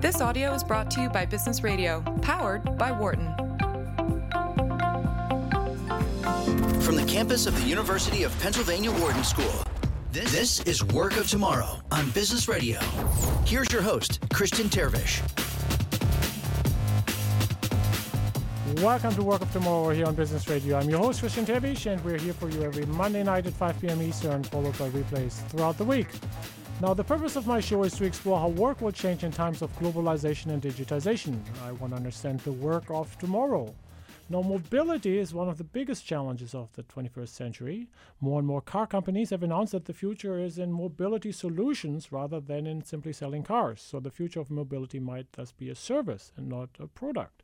This audio is brought to you by Business Radio, powered by Wharton. From the campus of the University of Pennsylvania Wharton School, this, this is Work of Tomorrow on Business Radio. Here's your host, Christian Terwiesch. Welcome to Work of Tomorrow here on Business Radio. I'm your host, Christian Terwiesch, and we're here for you every Monday night at 5 p.m. Eastern, followed by replays throughout the week. Now, the purpose of my show is to explore how work will change in times of globalization and digitization. I want to understand the work of tomorrow. Now, mobility is one of the biggest challenges of the 21st century. More and more car companies have announced that the future is in mobility solutions rather than in simply selling cars. So, the future of mobility might thus be a service and not a product.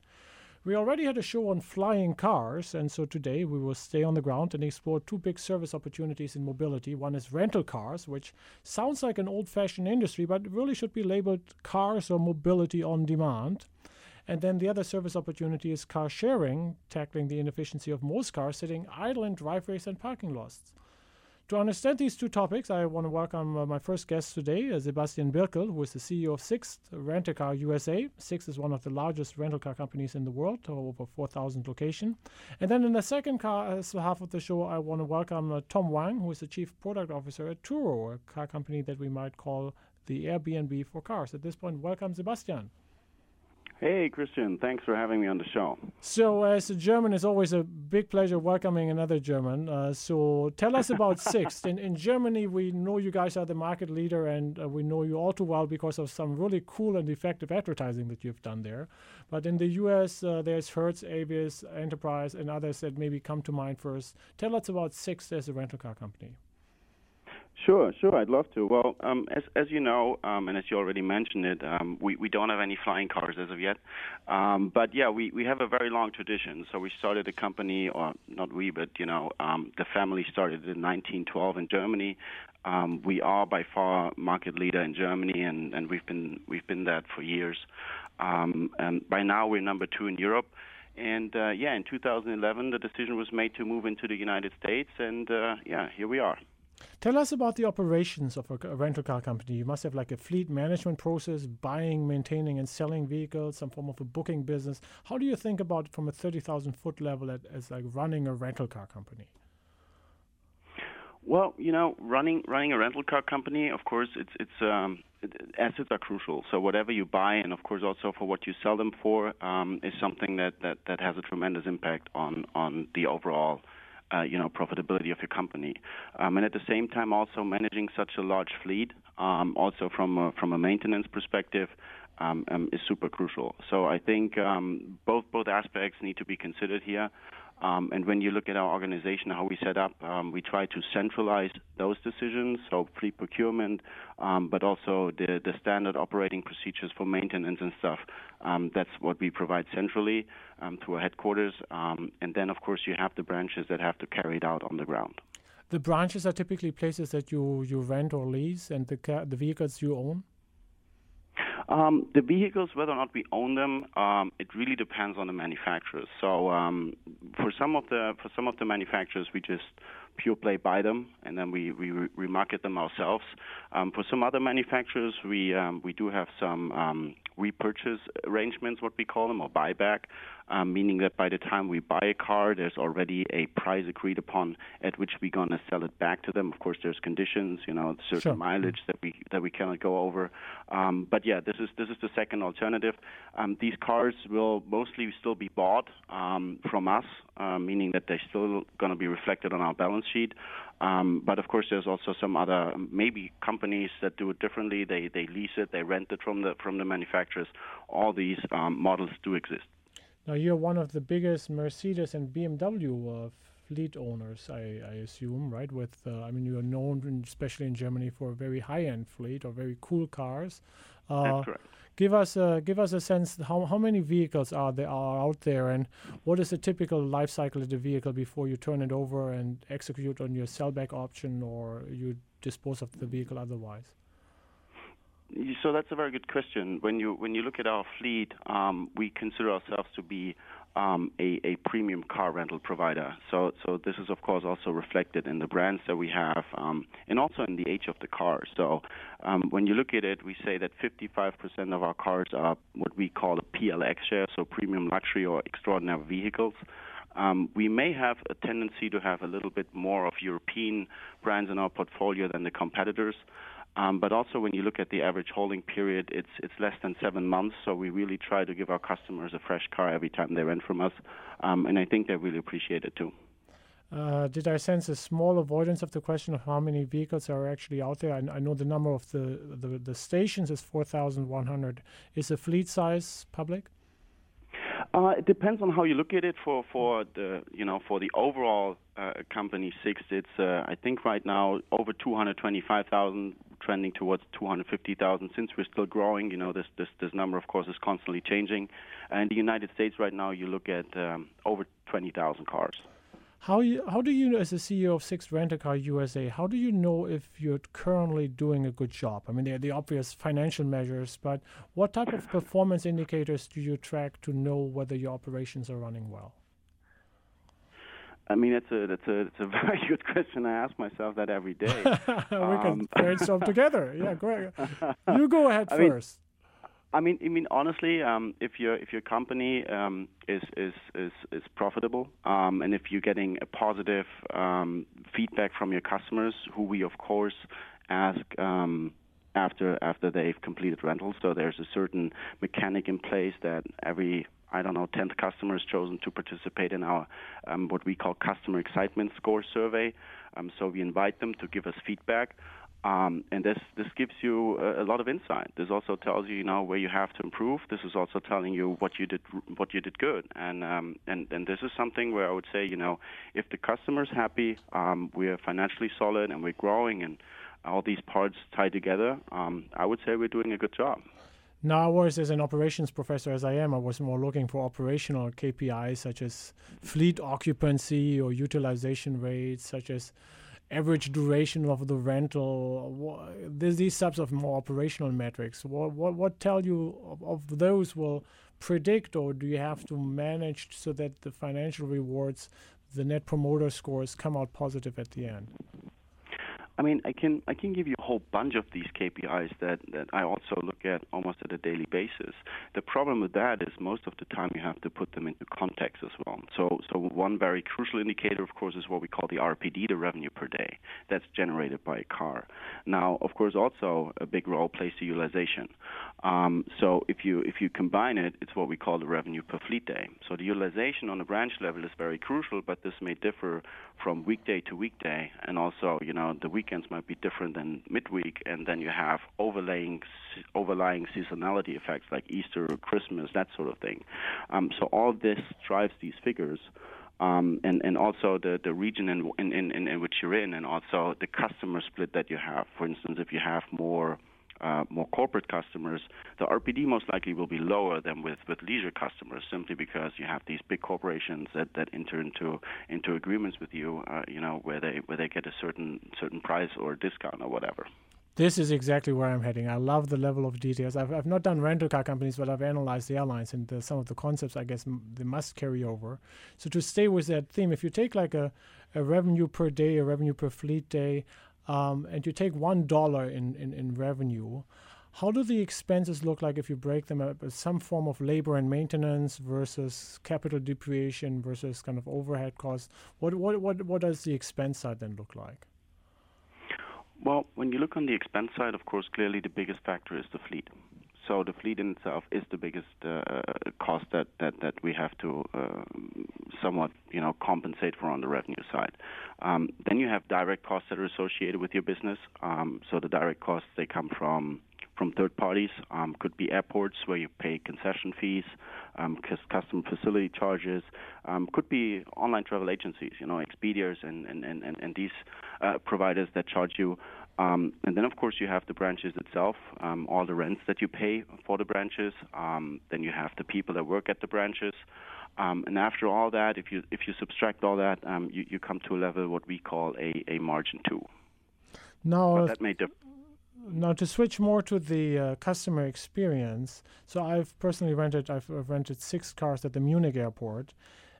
We already had a show on flying cars, and so today we will stay on the ground and explore two big service opportunities in mobility. One is rental cars, which sounds like an old fashioned industry, but really should be labeled cars or mobility on demand. And then the other service opportunity is car sharing, tackling the inefficiency of most cars sitting idle in driveways and parking lots. To understand these two topics, I want to welcome uh, my first guest today, uh, Sebastian Birkel, who is the CEO of Sixt Rent a Car USA. Sixt is one of the largest rental car companies in the world, over 4,000 locations. And then in the second car, uh, half of the show, I want to welcome uh, Tom Wang, who is the Chief Product Officer at Turo, a car company that we might call the Airbnb for cars. At this point, welcome, Sebastian. Hey, Christian. Thanks for having me on the show. So, as a German, it's always a big pleasure welcoming another German. Uh, so, tell us about Sixt. In, in Germany, we know you guys are the market leader, and uh, we know you all too well because of some really cool and effective advertising that you've done there. But in the US, uh, there's Hertz, Avis, Enterprise, and others that maybe come to mind first. Tell us about Sixt as a rental car company. Sure, sure. I'd love to. Well, um, as as you know, um, and as you already mentioned it, um, we we don't have any flying cars as of yet. Um, but yeah, we we have a very long tradition. So we started a company, or not we, but you know, um, the family started in 1912 in Germany. Um, we are by far market leader in Germany, and, and we've been we've been that for years. Um, and by now we're number two in Europe. And uh, yeah, in 2011 the decision was made to move into the United States, and uh, yeah, here we are. Tell us about the operations of a, rental car company. You must have like a fleet management process, buying, maintaining, and selling vehicles, some form of a booking business. How do you think about it from a 30,000 foot level at, as like running a rental car company? Well, you know, running running a rental car company, of course, it's it's um, assets are crucial. So whatever you buy, and of course also for what you sell them for, um, is something that, that, that has a tremendous impact on on the overall uh, you know, profitability of your company. Um, and at the same time, also managing such a large fleet, um, also from a, from a maintenance perspective, um, um, is super crucial. So I think um, both both aspects need to be considered here. Um, and when you look at our organization, how we set up, um, we try to centralize those decisions, so fleet procurement, um, but also the, the standard operating procedures for maintenance and stuff. Um, that's what we provide centrally um, through our headquarters. Um, and then, of course, you have the branches that have to carry it out on the ground. The branches are typically places that you, you rent or lease, and the, ca- the vehicles you own? Um, the vehicles, whether or not we own them, um, it really depends on the manufacturers. So um, for some of the for some of the manufacturers, we just pure play buy them and then we we remarket them ourselves. Um, for some other manufacturers, we um, we do have some um, repurchase arrangements, what we call them, or buyback, um, meaning that by the time we buy a car, there's already a price agreed upon at which we're going to sell it back to them. Of course, there's conditions, you know, certain sure. mileage that we that we cannot go over. Um, but yeah, this is this is the second alternative. Um, these cars will mostly still be bought um, from us, uh, meaning that they're still going to be reflected on our balance sheet. Um, but of course, there's also some other maybe companies that do it differently. They they lease it, they rent it from the from the manufacturers. All these um, models do exist. Now you're one of the biggest Mercedes and BMW uh, fleet owners, I, I, assume, right? With uh, I mean, you are known, especially in Germany, for a very high-end fleet or very cool cars. Uh, That's correct. Give us a give us a sense how how many vehicles are there are out there, and what is the typical life cycle of the vehicle before you turn it over and execute on your sellback option, or you dispose of the vehicle otherwise? So that's a very good question. When you when you look at our fleet, um, we consider ourselves to be um, a, a, premium car rental provider. So, so this is of course also reflected in the brands that we have, um, and also in the age of the car. So, um, when you look at it, we say that 55% of our cars are what we call a PLX share, so premium luxury or extraordinary vehicles. Um, we may have a tendency to have a little bit more of European brands in our portfolio than the competitors. Um, but also, when you look at the average holding period, it's it's less than seven months. So we really try to give our customers a fresh car every time they rent from us, um, and I think they really appreciate it too. Uh, did I sense a small avoidance of the question of how many vehicles are actually out there? I, know the number of the, the, the stations is 4,100. Is the fleet size public? Uh, it depends on how you look at it. For for the you know for the overall uh, company Sixt, it's uh, I think right now over 225,000, trending towards 250,000. Since we're still growing, you know this this this number of course is constantly changing. And the United States right now, you look at um, over 20,000 cars. How you how do you as the CEO of Sixt Car USA how do you know if you're currently doing a good job? I mean, there are the obvious financial measures, but what type of performance indicators do you track to know whether your operations are running well? I mean, it's a that's a it's a very good question. I ask myself that every day. we um, can brainstorm together. Yeah, great. You go ahead I first. Mean, I mean, I mean, honestly, um, if your if your company um, is, is is is profitable, um, and if you're getting a positive um, feedback from your customers, who we of course ask um, after after they've completed rentals, so there's a certain mechanic in place that every I don't know, 10th customer is chosen to participate in our um, what we call customer excitement score survey. Um, so we invite them to give us feedback. Um, and this this gives you a, a, lot of insight. This also tells you, you know, where you have to improve. This is also telling you what you did what you did good. And um, and and this is something where I would say, you know, if the customer's happy, um, we're financially solid and we're growing, and all these parts tie together. Um, I would say we're doing a good job. Now, I was, as an operations professor as I am, I was more looking for operational KPIs such as fleet occupancy or utilization rates, such as average duration of the rental. There's these types of more operational metrics. What what what tell you of, of, those will predict, or do you have to manage so that the financial rewards, the net promoter scores, come out positive at the end? I mean, I can I can give you a whole bunch of these KPIs that, that I also look at almost at a daily basis. The problem with that is most of the time you have to put them into context as well. So so one very crucial indicator, of course, is what we call the RPD, the revenue per day, that's generated by a car. Now, of course, also a big role plays the utilization. Um, so if you if you combine it, it's what we call the revenue per fleet day. So the utilization on a branch level is very crucial, but this may differ from weekday to weekday, and also you know the weekends might be different than midweek, and then you have overlaying overlying seasonality effects like Easter, or Christmas, that sort of thing. Um, so all this drives these figures. Um, and, and also the, the region in, in, in, in which you're in, and also the customer split that you have. For instance, if you have more uh, more corporate customers, the RPD most likely will be lower than with, with leisure customers, simply because you have these big corporations that, that enter into into agreements with you, uh, you know, where they where they get a certain certain price or discount or whatever. This is exactly where I'm heading. I love the level of details. I've, I've not done rental car companies, but I've analyzed the airlines and the, some of the concepts I guess m- they must carry over. So to stay with that theme, if you take like a, a revenue per day, a revenue per fleet day, um, and you take one dollar in, in, in revenue, how do the expenses look like if you break them up as some form of labor and maintenance versus capital depreciation versus kind of overhead costs? What, what, what, what does the expense side then look like? Well, when you look on the expense side, of course, clearly the biggest factor is the fleet. So the fleet in itself is the biggest uh, cost that, that, that we have to uh, somewhat you know compensate for on the revenue side. Um, then you have direct costs that are associated with your business. Um, so the direct costs they come from from third parties. Um, could be airports where you pay concession fees, um, custom facility charges. Um, could be online travel agencies, you know, Expedias and and and, and these uh, providers that charge you um, and then, of course, you have the branches itself, um, all the rents that you pay for the branches. Um, then you have the people that work at the branches. Um, and after all that, if you if you subtract all that, um, you, you come to a level what we call a, a margin two. Now, that may Now, to switch more to the uh, customer experience, so I've personally rented, I've, I've rented six cars at the Munich airport,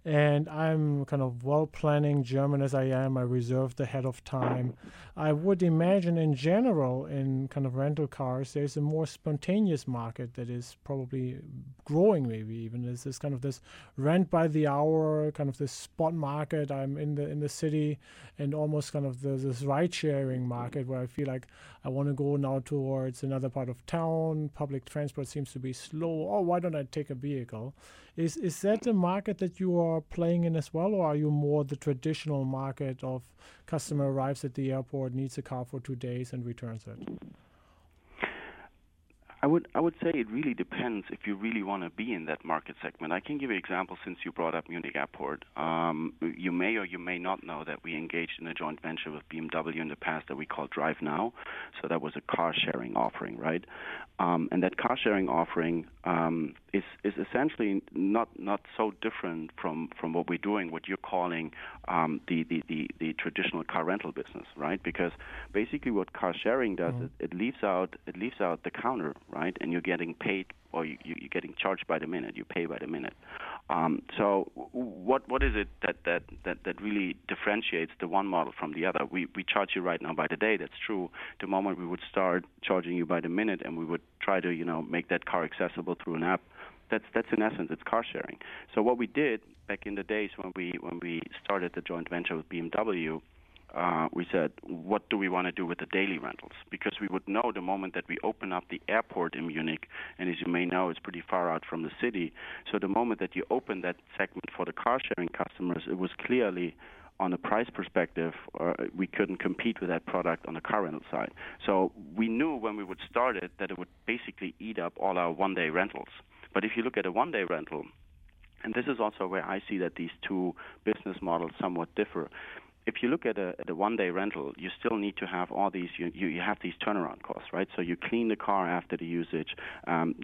and I'm kind of well planning German as I am. I reserved ahead of time. I would imagine, in general, in kind of rental cars, there's a more spontaneous market that is probably growing. Maybe even is this kind of this rent by the hour, kind of this spot market. I'm in the in the city, and almost kind of the, this ride sharing market where I feel like I want to go now towards another part of town. Public transport seems to be slow. Oh, why don't I take a vehicle? Is is that a market that you are playing in as well, or are you more the traditional market of customer arrives at the airport, needs a car for two days, and returns it? I would I would say it really depends if you really want to be in that market segment. I can give you an example since you brought up Munich Airport. Um, you may or you may not know that we engaged in a joint venture with BMW in the past that we call Drive Now. So that was a car sharing offering, right? Um, and that car sharing offering um, is is essentially not not so different from from what we're doing, what you're calling um, the, the, the the traditional car rental business, right? Because basically what car sharing does mm-hmm. it, it leaves out it leaves out the counter, right? And you're getting paid or you, are getting charged by the minute. You pay by the minute. Um, so what what is it that, that, that, that really differentiates the one model from the other? We we charge you right now by the day. That's true. The moment we would start charging you by the minute, and we would try to you know make that car accessible through an app. That's that's in essence it's car sharing. So what we did back in the days when we when we started the joint venture with BMW uh, we said, what do we want to do with the daily rentals? Because we would know the moment that we open up the airport in Munich, and as you may know, it's pretty far out from the city. So the moment that you open that segment for the car sharing customers, it was clearly on a price perspective, uh, we couldn't compete with that product on the car rental side. So we knew when we would start it that it would basically eat up all our one day rentals. But if you look at a one day rental, and this is also where I see that these two business models somewhat differ if you look at a, at a one-day rental, you still need to have all these. You, you, you have these turnaround costs, right? So you clean the car after the usage, um,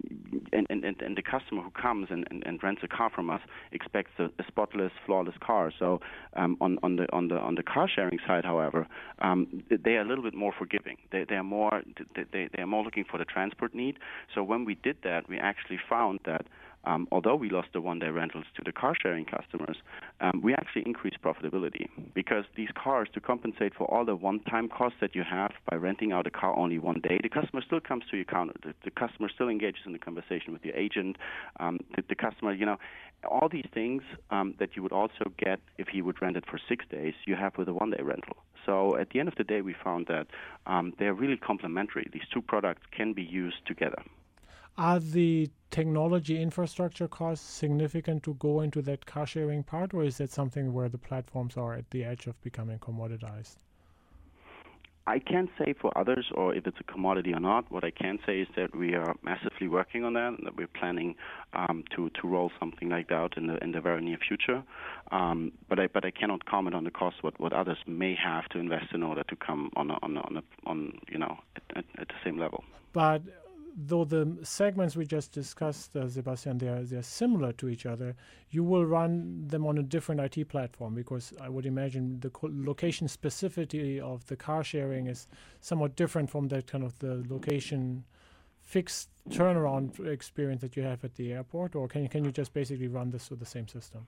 and, and, and, and the customer who comes and, and, and rents a car from us expects a, a spotless, flawless car. So um, on, on the on the on the car sharing side, however, um, they are a little bit more forgiving. They they are more they they are more looking for the transport need. So when we did that, we actually found that um, although we lost the one-day rentals to the car-sharing customers, um, we actually increased profitability because these cars, to compensate for all the one-time costs that you have by renting out a car only one day, the customer still comes to your counter. The, the customer still engages in the conversation with your agent. Um, the, the, customer, you know, all these things um, that you would also get if he would rent it for six days, you have with a one-day rental. So at the end of the day, we found that um, they're really complementary. These two products can be used together. Are the technology infrastructure costs significant to go into that car sharing part, or is that something where the platforms are at the edge of becoming commoditized? I can't say for others or if it's a commodity or not. What I can say is that we are massively working on that, and that we're planning um, to to roll something like that out in the in the very near future. Um, but I but I cannot comment on the cost what, what others may have to invest in order to come on a, on a, on, a, on you know at, at, at the same level. But though the segments we just discussed, uh, Sebastian, they are, they are similar to each other, you will run them on a different IT platform because I would imagine the co- location specificity of the car sharing is somewhat different from that kind of the location fixed turnaround experience that you have at the airport, or can you, can you just basically run this with the same system?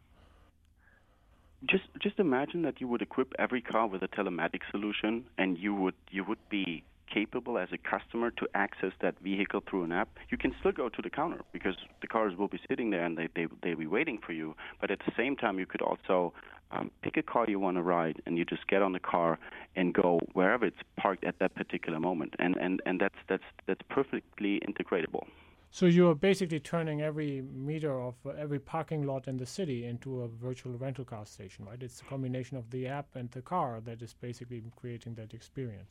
Just just imagine that you would equip every car with a telematics solution, and you would you would be capable as a customer to access that vehicle through an app, you can still go to the counter because the cars will be sitting there and they, they, they'll be waiting for you. But at the same time, you could also um, pick a car you want to ride and you just get on the car and go wherever it's parked at that particular moment. And, and, and that's, that's, that's perfectly integratable. So you're basically turning every meter of uh, every parking lot in the city into a virtual rental car station, right? It's a combination of the app and the car that is basically creating that experience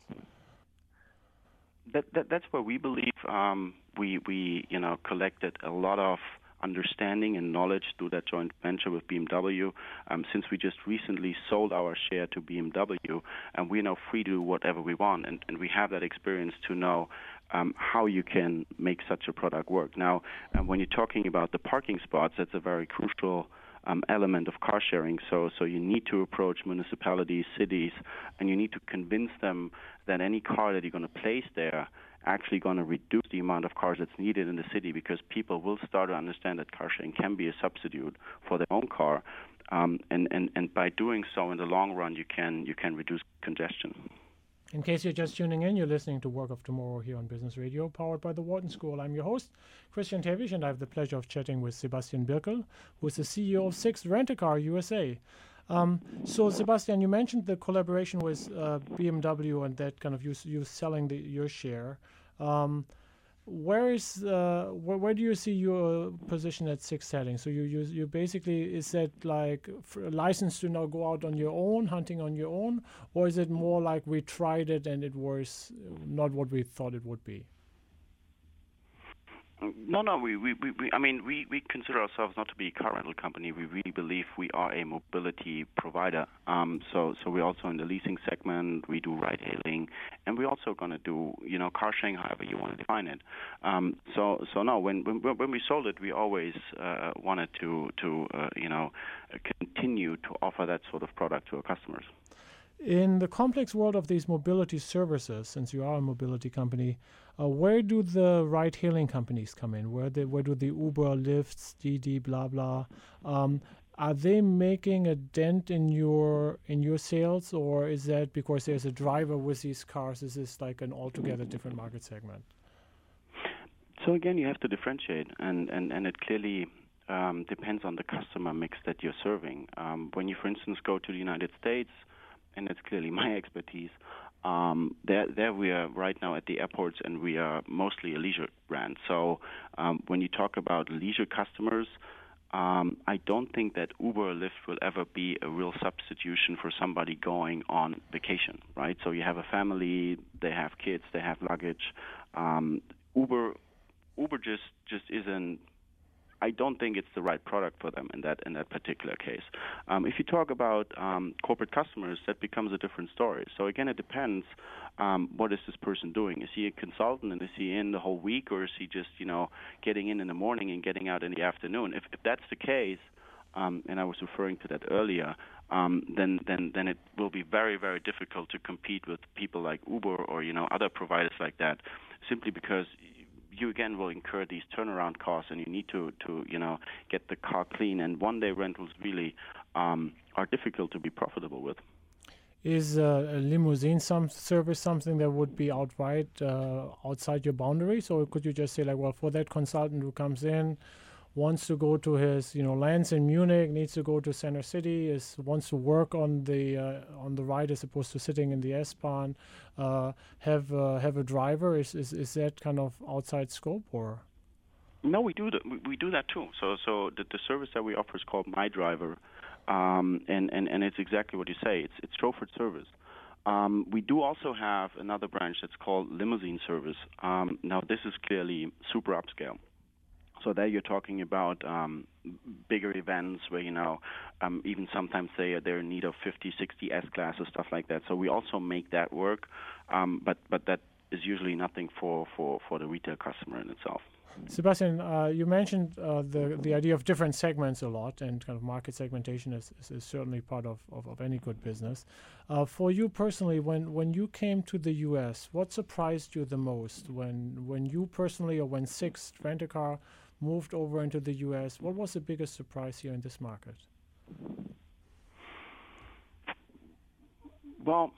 that, that that's where we believe um, we we you know collected a lot of understanding and knowledge through that joint venture with BMW. Um, since we just recently sold our share to BMW, and we're now free to do whatever we want, and, and we have that experience to know um, how you can make such a product work. Now, um, when you're talking about the parking spots, that's a very crucial um, element of car sharing. So, so you need to approach municipalities, cities, and you need to convince them that any car that you're going to place there actually going to reduce the amount of cars that's needed in the city because people will start to understand that car sharing can be a substitute for their own car. Um, and, and, and by doing so in the long run, you can, you can reduce congestion. In case you're just tuning in, you're listening to Work of Tomorrow here on Business Radio, powered by the Wharton School. I'm your host, Christian Terwiesch, and I have the pleasure of chatting with Sebastian Birkel, who is the CEO of Sixt Rent-A-Car USA. Um, so, Sebastian, you mentioned the collaboration with uh, BMW and that kind of you, you selling the, your share. Um, where is uh, where, where, do you see your position at Sixt heading? So you you, you basically is that like a license to now go out on your own, hunting on your own, or is it more like we tried it and it was not what we thought it would be? No, no. We, we, we, I mean, we, we consider ourselves not to be a car rental company. We really believe we are a mobility provider. Um, so, so we're also in the leasing segment. We do ride hailing, and we're also going to do, you know, car sharing, however you want to define it. Um, so, so no. When, when when we sold it, we always uh, wanted to to uh, you know continue to offer that sort of product to our customers. In the complex world of these mobility services, since you are a mobility company, uh, where do the ride-hailing companies come in? Where where do the Uber, Lyft, Didi, blah blah? Um, are they making a dent in your in your sales, or is that because there's a driver with these cars? Is this like an altogether different market segment? So again, you have to differentiate, and and and it clearly um, depends on the customer mix that you're serving. Um, when you, for instance, go to the United States and it's clearly my expertise. Um, there, there we are right now at the airports, and we are mostly a leisure brand. So um, when you talk about leisure customers, um, I don't think that Uber or Lyft will ever be a real substitution for somebody going on vacation, right? So you have a family, they have kids, they have luggage. Um, Uber, Uber just just isn't I don't think it's the right product for them in that in that particular case. Um, if you talk about um, corporate customers, that becomes a different story. So again, it depends. Um, what is this person doing? Is he a consultant and is he in the whole week, or is he just you know getting in in the morning and getting out in the afternoon? If, if that's the case, um, and I was referring to that earlier, um, then then then it will be very very difficult to compete with people like Uber or you know other providers like that, simply because you again will incur these turnaround costs, and you need to to you know get the car clean. And one day rentals really um, are difficult to be profitable with. Is uh, a limousine some service something that would be outright uh, outside your boundaries, or could you just say like, well, for that consultant who comes in, wants to go to his you know lands in Munich, needs to go to Center City, is wants to work on the uh, on the ride as opposed to sitting in the S Bahn, uh, have uh, have a driver. Is, is is that kind of outside scope or? No, we do that. We, do that too. So so the, the service that we offer is called My Driver, um, and and and it's exactly what you say. It's it's chauffeured service. Um, we do also have another branch that's called limousine service. Um, now, this is clearly super upscale. So there you're talking about um, bigger events where you know um, even sometimes they they're in need of 50, 60 S classes, stuff like that. So we also make that work, um, but but that is usually nothing for, for, for the retail customer in itself. Sebastian, uh, you mentioned uh, the the idea of different segments a lot, and kind of market segmentation is, is, is certainly part of, of, of, any good business. Uh, for you personally, when, when you came to the U.S., what surprised you the most when when you personally or when Sixt Rent-A-Car moved over into the U.S. What was the biggest surprise here in this market? Well,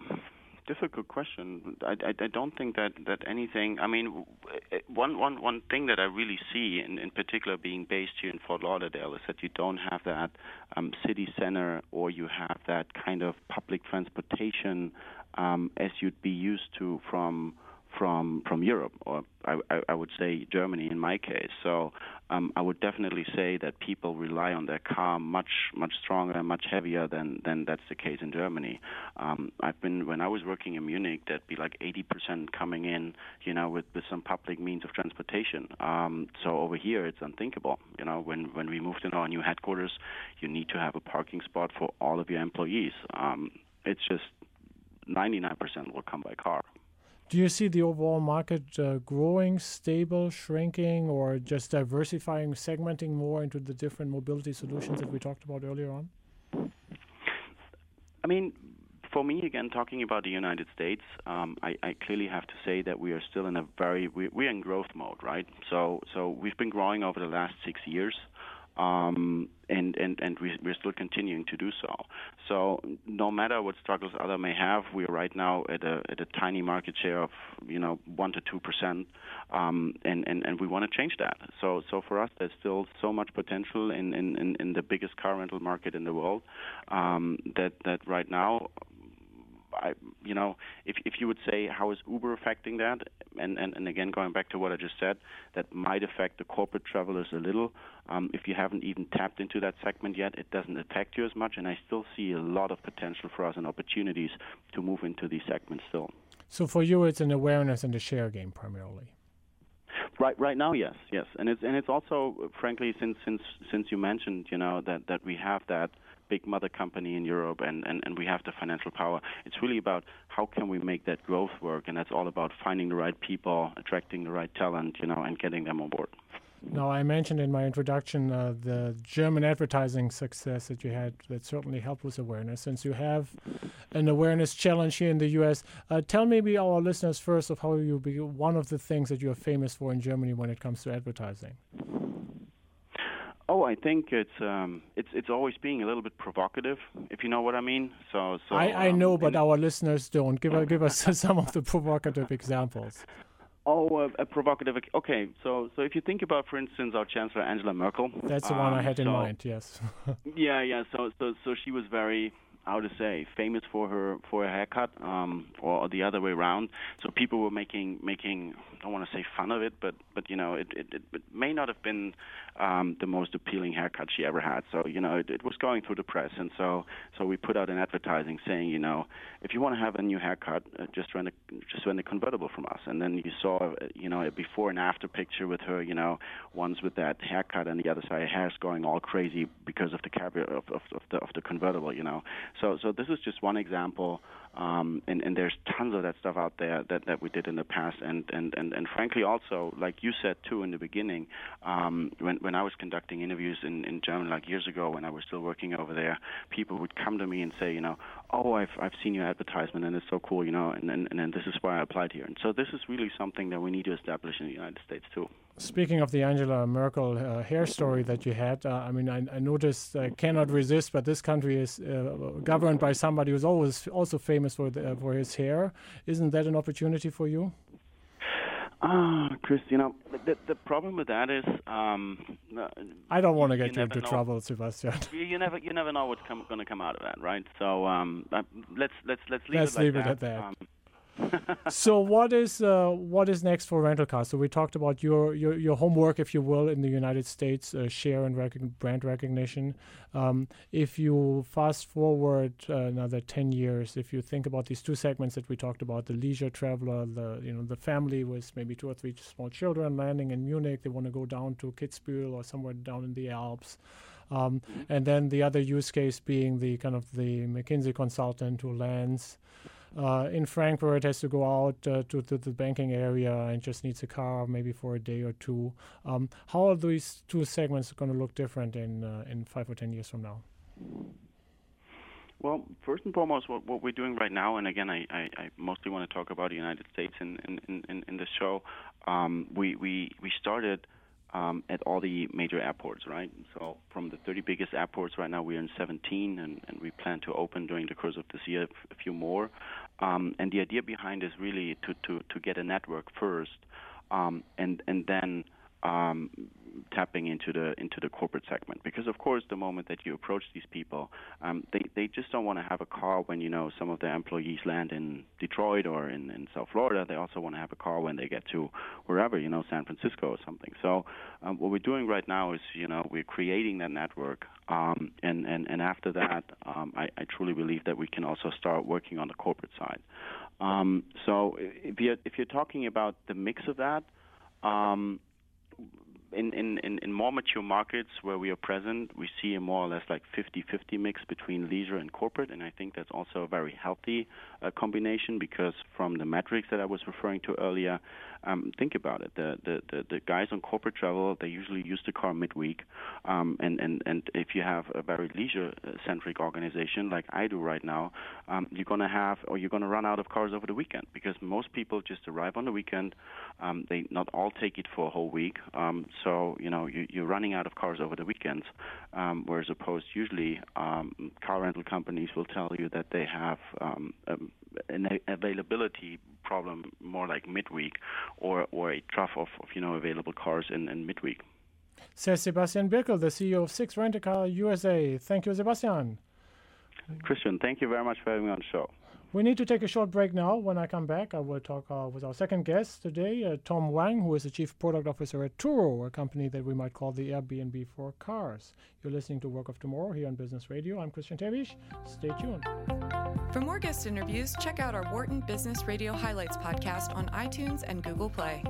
difficult question. I, I, I, don't think that, that anything. I mean, one, one, one thing that I really see, in, in particular, being based here in Fort Lauderdale, is that you don't have that um, city center or you have that kind of public transportation um, as you'd be used to from from from Europe, or I, I, would say Germany in my case. So um, I would definitely say that people rely on their car much much stronger and much heavier than than that's the case in Germany. Um, I've been when I was working in Munich, that'd be like 80% coming in, you know, with with some public means of transportation. Um, so over here, it's unthinkable. You know, when when we moved in our new headquarters, you need to have a parking spot for all of your employees. Um, it's just 99% will come by car. Do you see the overall market uh, growing, stable, shrinking, or just diversifying, segmenting more into the different mobility solutions that we talked about earlier on? I mean, for me, again, talking about the United States, um, I, I, clearly have to say that we are still in a very we, we're in growth mode, right? So so we've been growing over the last six years um, and and and we, we're still continuing to do so. So no matter what struggles other may have, we are right now at a at a tiny market share of you know one to two percent, um, and and and we want to change that. So so for us, there's still so much potential in in in the biggest car rental market in the world um, that that right now I, you know, if if you would say how is Uber affecting that, and, and, and again going back to what I just said, that might affect the corporate travelers a little. Um, if you haven't even tapped into that segment yet, it doesn't affect you as much, and I still see a lot of potential for us and opportunities to move into these segments still. So for you, it's an awareness and a share game primarily. Right, right now, yes, yes, and it's and it's also, frankly, since since since you mentioned, you know, that that we have that big mother company in Europe and, and, and we have the financial power. It's really about how can we make that growth work, and that's all about finding the right people, attracting the right talent, you know, and getting them on board. Now, I mentioned in my introduction uh, the German advertising success that you had that certainly helped with awareness. Since you have an awareness challenge here in the U.S., uh, tell maybe our listeners first of how you be one of the things that you are famous for in Germany when it comes to advertising. Oh, I think it's um, it's it's always being a little bit provocative, if you know what I mean. So, so I, I um, know, but our listeners don't. Give give us some of the provocative examples. Oh, uh, a provocative. Okay, so so if you think about, for instance, our Chancellor Angela Merkel. That's the um, one I had in mind. Yes. yeah, yeah. So so so she was very how to say famous for her for a haircut um or the other way around. So people were making making I don't want to say fun of it but but you know it it, it may not have been um the most appealing haircut she ever had. So you know it, it was going through the press. And so so we put out an advertising saying you know if you want to have a new haircut uh, just rent a just rent a convertible from us. And then you saw uh, you know a before and after picture with her you know ones with that haircut and the other side hair's going all crazy because of the cab of, of, of the of the convertible you know so, so this is just one example, um, and, and there's tons of that stuff out there that, that we did in the past, and, and, and, and frankly also, like you said too in the beginning, um, when when I was conducting interviews in, in Germany like years ago when I was still working over there, people would come to me and say, you know, oh, I've I've seen your advertisement and it's so cool, you know, and and, and this is why I applied here, and so this is really something that we need to establish in the United States too. Speaking of the Angela Merkel uh, hair story that you had, uh, I mean, I, I noticed, I cannot resist, but this country is uh, governed by somebody who's always also famous for the, for his hair. Isn't that an opportunity for you? Ah, Chris, you know, the, the problem with that is. Um, I don't want to get you, you into know. trouble, Sebastian. You, you, never, you never know what's going to come out of that, right? So um, uh, let's let's let's leave let's it like leave that. it at that. Um, so what is uh, what is next for rental cars? So we talked about your your, your homework, if you will, in the United States, uh, share and rec- brand recognition. Um, if you fast forward uh, another ten years, if you think about these two segments that we talked about, the leisure traveler, the you know the family with maybe two or three small children landing in Munich, they want to go down to Kitzbühel or somewhere down in the Alps. Um, mm-hmm. and then the other use case being the kind of the McKinsey consultant who lands uh, in Frankfurt has to go out uh, to, to, the banking area and just needs a car maybe for a day or two. Um, how are these two segments going to look different in uh, in five or ten years from now? Well, first and foremost, what, what we're doing right now, and again, I, I, I mostly want to talk about the United States in in, in, in the show. Um, we, we we started um, at all the major airports, right? So from the 30 biggest airports right now, we're in 17, and, and we plan to open during the course of this year a few more. Um, and the idea behind is really to, to, to get a network first, um, and and then um, tapping into the into the corporate segment. Because of course the moment that you approach these people um, they they just don't want to have a car when you know some of their employees land in Detroit or in, in South Florida. They also want to have a car when they get to wherever you know San Francisco or something. So um, what we're doing right now is you know we're creating that network um, and, and and after that um, I, I truly believe that we can also start working on the corporate side. Um, so if you're if you're talking about the mix of that um, in, in, in more mature markets where we are present, we see a more or less like 50-50 mix between leisure and corporate, and I think that's also a very healthy uh, combination because from the metrics that I was referring to earlier, um, think about it. The, the, the, the, guys on corporate travel, they usually use the car midweek. Um, and, and, and if you have a very leisure centric organization like I do right now, um, you're going to have, or you're going to run out of cars over the weekend because most people just arrive on the weekend. Um, they not all take it for a whole week. Um, so, you know, you, you're running out of cars over the weekends. Um, whereas opposed, usually car rental companies will tell you that they have an availability problem more like midweek or, or a trough of, of you know available cars in, in midweek. Says Sebastian Birkel, the CEO of Sixt Rent-A-Car USA. Thank you, Sebastian. Christian, thank you very much for having me on the show. We need to take a short break now. When I come back, I will talk uh, with our second guest today, uh, Tom Wang, who is the Chief Product Officer at Turo, a company that we might call the Airbnb for cars. You're listening to Work of Tomorrow here on Business Radio. I'm Christian Terwiesch. Stay tuned. For more guest interviews, check out our Wharton Business Radio Highlights podcast on iTunes and Google Play.